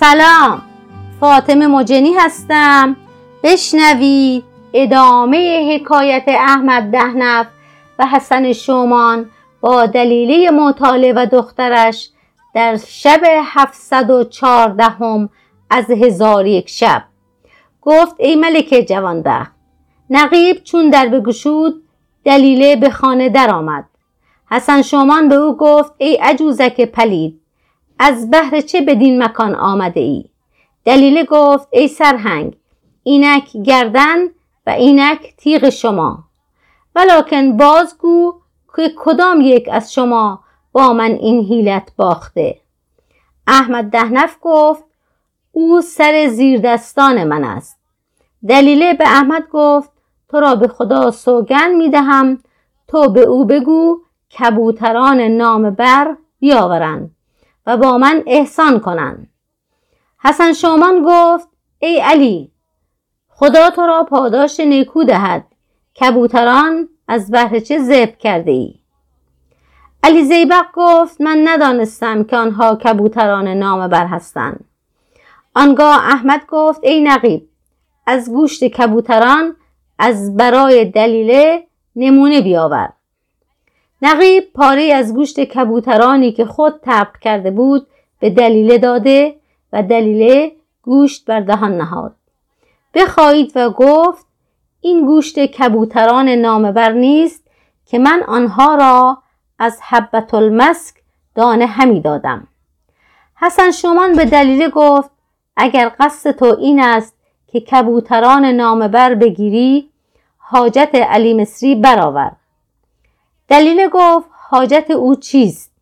سلام. فاطمه مجنی هستم. بشنوید ادامه حکایت احمد دهنف و حسن شومان با دلیله مطالعه و دخترش در شب 714 هم از هزار یک شب. گفت ای ملک جوانده نقیب چون در بگشود دلیله به خانه درآمد. حسن شومان به او گفت ای عجوزک پلید از بهر چه بدین مکان آمده ای دلیله گفت ای سرهنگ اینک گردن و اینک تیغ شما. ولکن بازگو که کدام یک از شما با من این حیلت باخته؟ احمد دهنف گفت او سر زیر دستان من است. دلیله به احمد گفت تو را به خدا سوگن می دهم تو به او بگو کبوتران نام بر بیاورند. و با من احسان کنند. حسن شومان گفت ای علی خدا تو را پاداش نیکو دهد. کبوتران از بهر چه زب کرده ای علی زیبق گفت من ندانستم که آنها کبوتران نام بر هستند. آنگاه احمد گفت ای نقیب از گوشت کبوتران از برای دلیله نمونه بیاور. نقیب پاره از گوشت کبوترانی که خود تبق کرده بود به دلیله داده و دلیله گوشت بر دهان نهاد. بخواهید و گفت این گوشت کبوتران نامبر نیست که من آنها را از حبت المسک دانه همی دادم. حسن شومان به دلیله گفت اگر قصد تو این است که کبوتران نامبر بگیری حاجت علی مصری برآور. دلیله گفت حاجت او چیست؟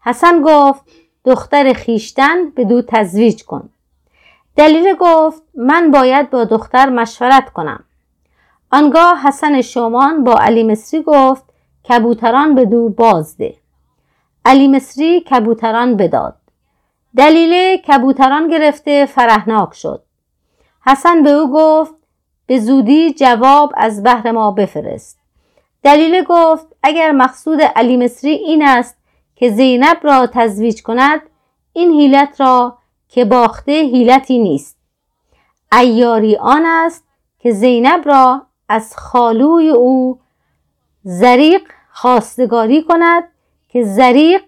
حسن گفت دختر خیشتن به دو تزویج کن. دلیله گفت من باید با دختر مشورت کنم. آنگاه حسن شومان با علی مصری گفت کبوتران به دو بازده علی مصری کبوتران بداد. دلیله کبوتران گرفته فرهناک شد. حسن به او گفت به زودی جواب از بهر ما بفرست. دلیله گفت اگر مقصود علی مصری این است که زینب را تزویج کند این حیلت را که باخته حیلتی نیست. ایاری آن است که زینب را از خالوی او زریق خواستگاری کند که زریق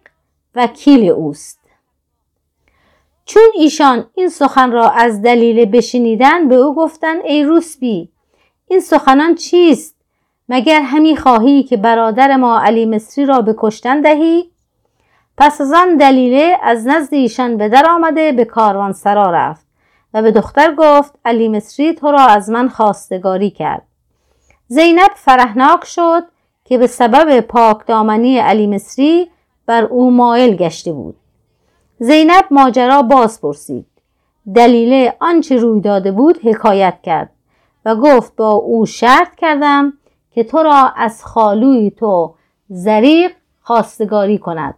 وکیل اوست. چون ایشان این سخن را از دلیل بشنیدن به او گفتند ای روسبی این سخنان چیست؟ مگر همی خواهی که برادر ما علی مصری را به کشتن دهی؟ پس از آن دلیله از نزد ایشان به در آمده به کاروان سرا رفت و به دختر گفت علی مصری تو را از من خواستگاری کرد. زینب فرهناک شد که به سبب پاک دامنی علی مصری بر او مایل گشته بود. زینب ماجرا باز پرسید. دلیله آنچه روی داده بود حکایت کرد و گفت با او شرط کردم که تو را از خالوی تو زریق خواستگاری کند.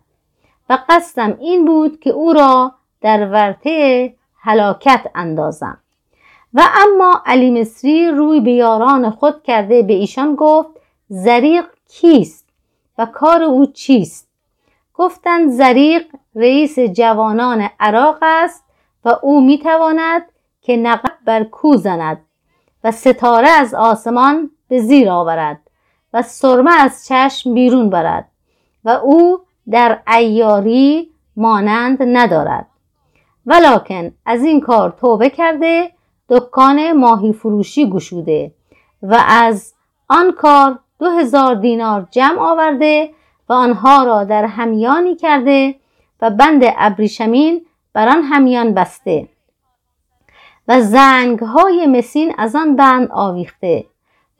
و قصدم این بود که او را در ورطه هلاکت اندازم. و اما علی مصری روی به یاران خود کرده به ایشان گفت زریق کیست و کار او چیست؟ گفتند زریق رئیس جوانان عراق است و او می‌تواند که نقب بر کو زند و ستاره از آسمان به زیر آورد و سرمه از چشم بیرون برد و او در ایاری مانند ندارد. ولکن از این کار توبه کرده دکان ماهی فروشی گشوده و از آن کار دو هزار دینار جمع آورده و آنها را در همیانی کرده و بند ابریشمین بر آن همیان بسته و زنگ های مسین از آن بند آویخته.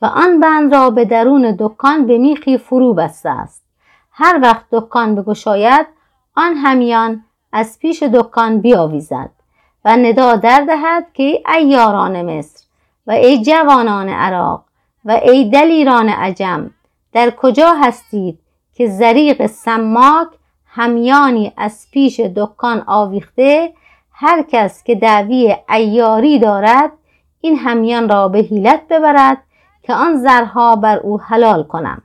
و آن بند را به درون دکان به میخی فرو بسته است. هر وقت دکان بگشاید آن همیان از پیش دکان بیاویزد و ندا در دهد که ای یاران مصر و ای جوانان عراق و ای دلیران عجم در کجا هستید که زریق سماک همیانی از پیش دکان آویخته؟ هر کس که دعوی ایاری دارد این همیان را به حیلت ببرد که آن زرها بر او حلال کنم.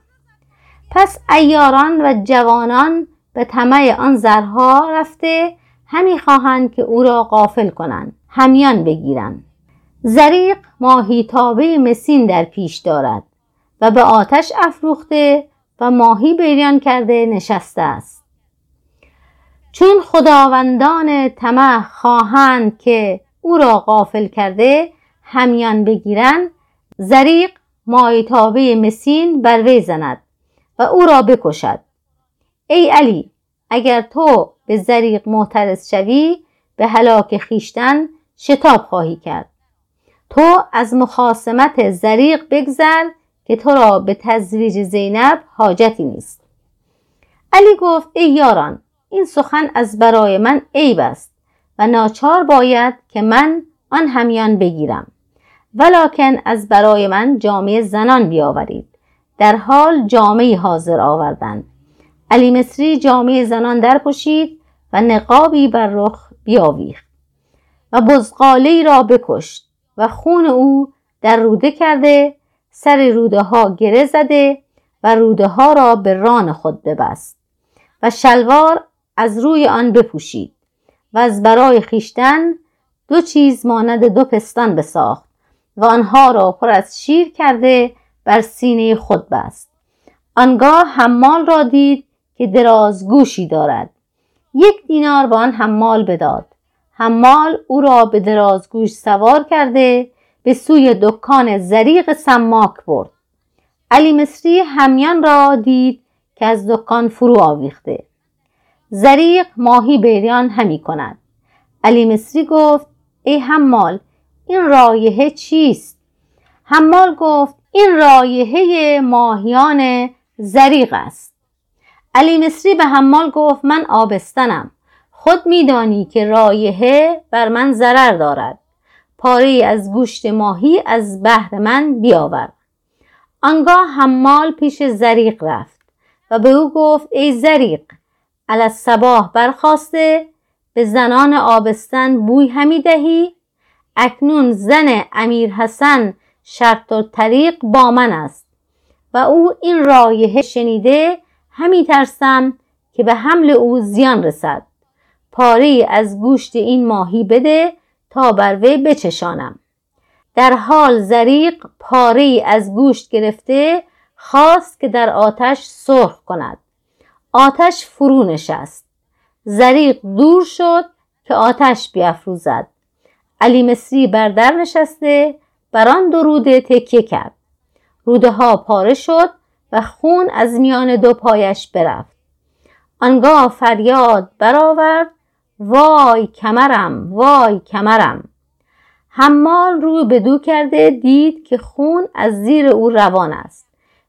پس ایاران و جوانان به طمع آن زرها رفته همی خواهند که او را قافل کنند همیان بگیرند. زریق ماهی تابه مسین در پیش دارد و به آتش افروخته و ماهی بریان کرده نشسته است. چون خداوندان طمع خواهند که او را غافل کرده همیان بگیرند زریق مایتابه مسین بر وی زند و او را بکشد. ای علی اگر تو به زریق معترض شوی به هلاک خیشتن شتاب خواهی کرد. تو از مخاسمت زریق بگذر که تو را به تزویج زینب حاجتی نیست. علی گفت ای یاران این سخن از برای من عیب است و ناچار باید که من آن همیان بگیرم. ولکن از برای من جامعه زنان بیاورید. در حال جامعه حاضر آوردند علی مصری جامعه زنان در پوشید و نقابی بر رخ بیاویخت و بزقاله را بکشت و خون او در روده کرده سر روده ها گره زده و روده ها را به ران خود ببست و شلوار از روی آن بپوشید و از برای خیشتن دو چیز مانند دو پستان بساخت. و آنها را پر از شیر کرده بر سینه خود بست. آنگاه حمال را دید که درازگوشی دارد. یک دینار به آن حمال بداد. حمال او را به درازگوش سوار کرده به سوی دکان زریق سماک برد. علی مصری همیان را دید که از دکان فرو آویخته. زریق ماهی بیریان همی کند. علی مصری گفت ای حمال این رایحه چیست؟ حمال گفت این رایحه ماهیان زریق است. علی مصری به حمال گفت من آبستنم. خود میدانی که رایحه بر من ضرر دارد. پاره از گوشت ماهی از بهر من بیاور. آنگاه حمال پیش زریق رفت و به او گفت ای زریق علی صباح برخواسته به زنان آبستن بوی همی دهی اکنون زن امیر حسن شرط و طریق با من است و او این رایحه شنیده همی ترسم که به حمل او زیان رسد. پاره از گوشت این ماهی بده تا بر وی بچشانم. در حال زریق پاره از گوشت گرفته خواست که در آتش سرخ کند. آتش فرو نشست. زریق دور شد که آتش بیافروزد علی مصری بر در نشسته بر آن دو روده تکیه کرد. روده ها پاره شد و خون از میان دو پایش برفت. آنگاه فریاد برآورد وای کمرم وای کمرم. حمال رو به دو کرده دید که خون از زیر او روان است.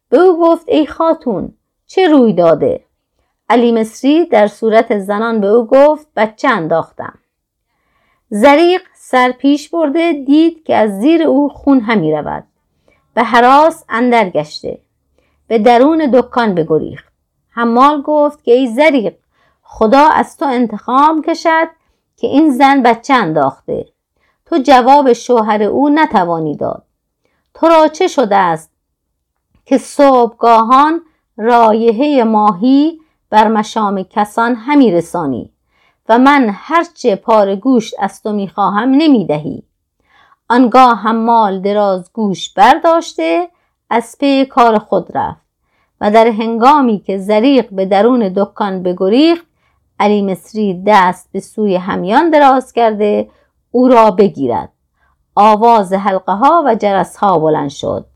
به او گفت ای خاتون چه روی داده؟ علی مصری در صورت زنان به او گفت بچه انداختم. زریق سر پیش برده دید که از زیر او خون همی رود به حراس اندر گشته به درون دکان بگریخت. حمال گفت که ای زریق خدا از تو انتخام کشد که این زن بچه انداخته. تو جواب شوهر او نتوانی داد. تو را چه شده است که صبحگاهان رایحه ماهی بر مشام کسان همی رسانی؟ و من هرچه پار گوشت از تو می‌خواهم نمی‌دهی. آنگاه حمال دراز گوش برداشته از پی کار خود رفت و در هنگامی که زریق به درون دکان بگریخت علی مصری دست به سوی همیان دراز کرده او را بگیرد. آواز حلقه ها و جرس ها بلند شد.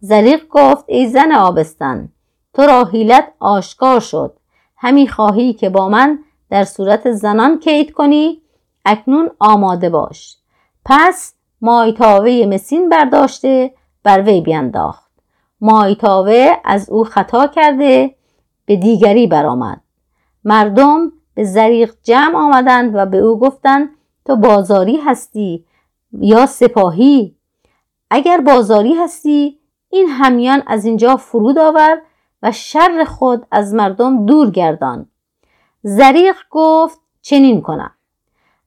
زریق گفت ای زن آبستن تو را حیلت آشکار شد. همی خواهی که با من در صورت زنان کید کنی اکنون آماده باش. پس مایتاوه مسین برداشته بر وی بینداخت. مایتاوه از او خطا کرده به دیگری برآمد. مردم به زریق جمع آمدند و به او گفتند تو بازاری هستی یا سپاهی؟ اگر بازاری هستی این همیان از اینجا فرود آور و شر خود از مردم دور گردان. زریق گفت چنین کنم.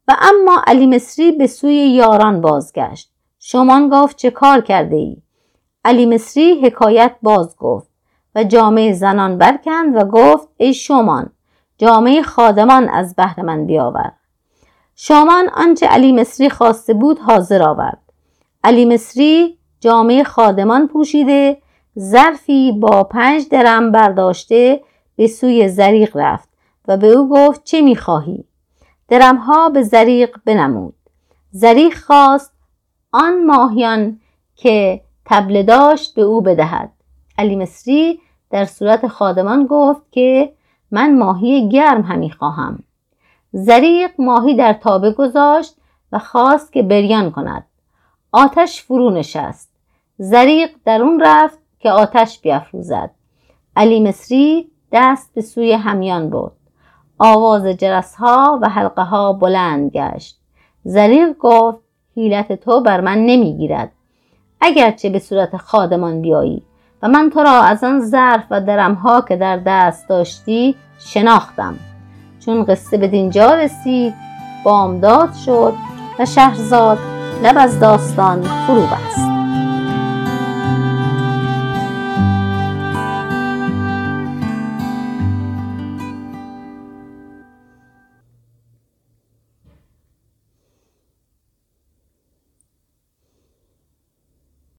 و اما علی مصری به سوی یاران بازگشت. شمان گفت چه کار کرده ای؟ علی مصری حکایت باز گفت و جامعه زنان برکند و گفت ای شمان جامعه خادمان از بهر من بیاور. شامان آنچه علی مصری خواسته بود حاضر آورد. علی مصری جامعه خادمان پوشیده ظرفی با پنج درم برداشته به سوی زریق رفت. و به او گفت چه می‌خواهی؟ درمها به زریق بنمود. زریق خواست آن ماهیان که تبله داشت به او بدهد. علی مصری در صورت خادمان گفت که من ماهی گرم همی خواهم. زریق ماهی در تابه گذاشت و خواست که بریان کند. آتش فرو نشست. زریق در اون رفت که آتش بیافروزد علی مصری دست به سوی همیان برد. آواز جرس ها و حلقه ها بلند گشت. زریق گفت حیلت تو بر من نمی‌گیرد. اگرچه به صورت خادمان بیایی و من تو را از آن ظرف و درم ها که در دست داشتی شناختم. چون قصه به دینجا رسید بامداد شد و شهرزاد لب از داستان فرو بست.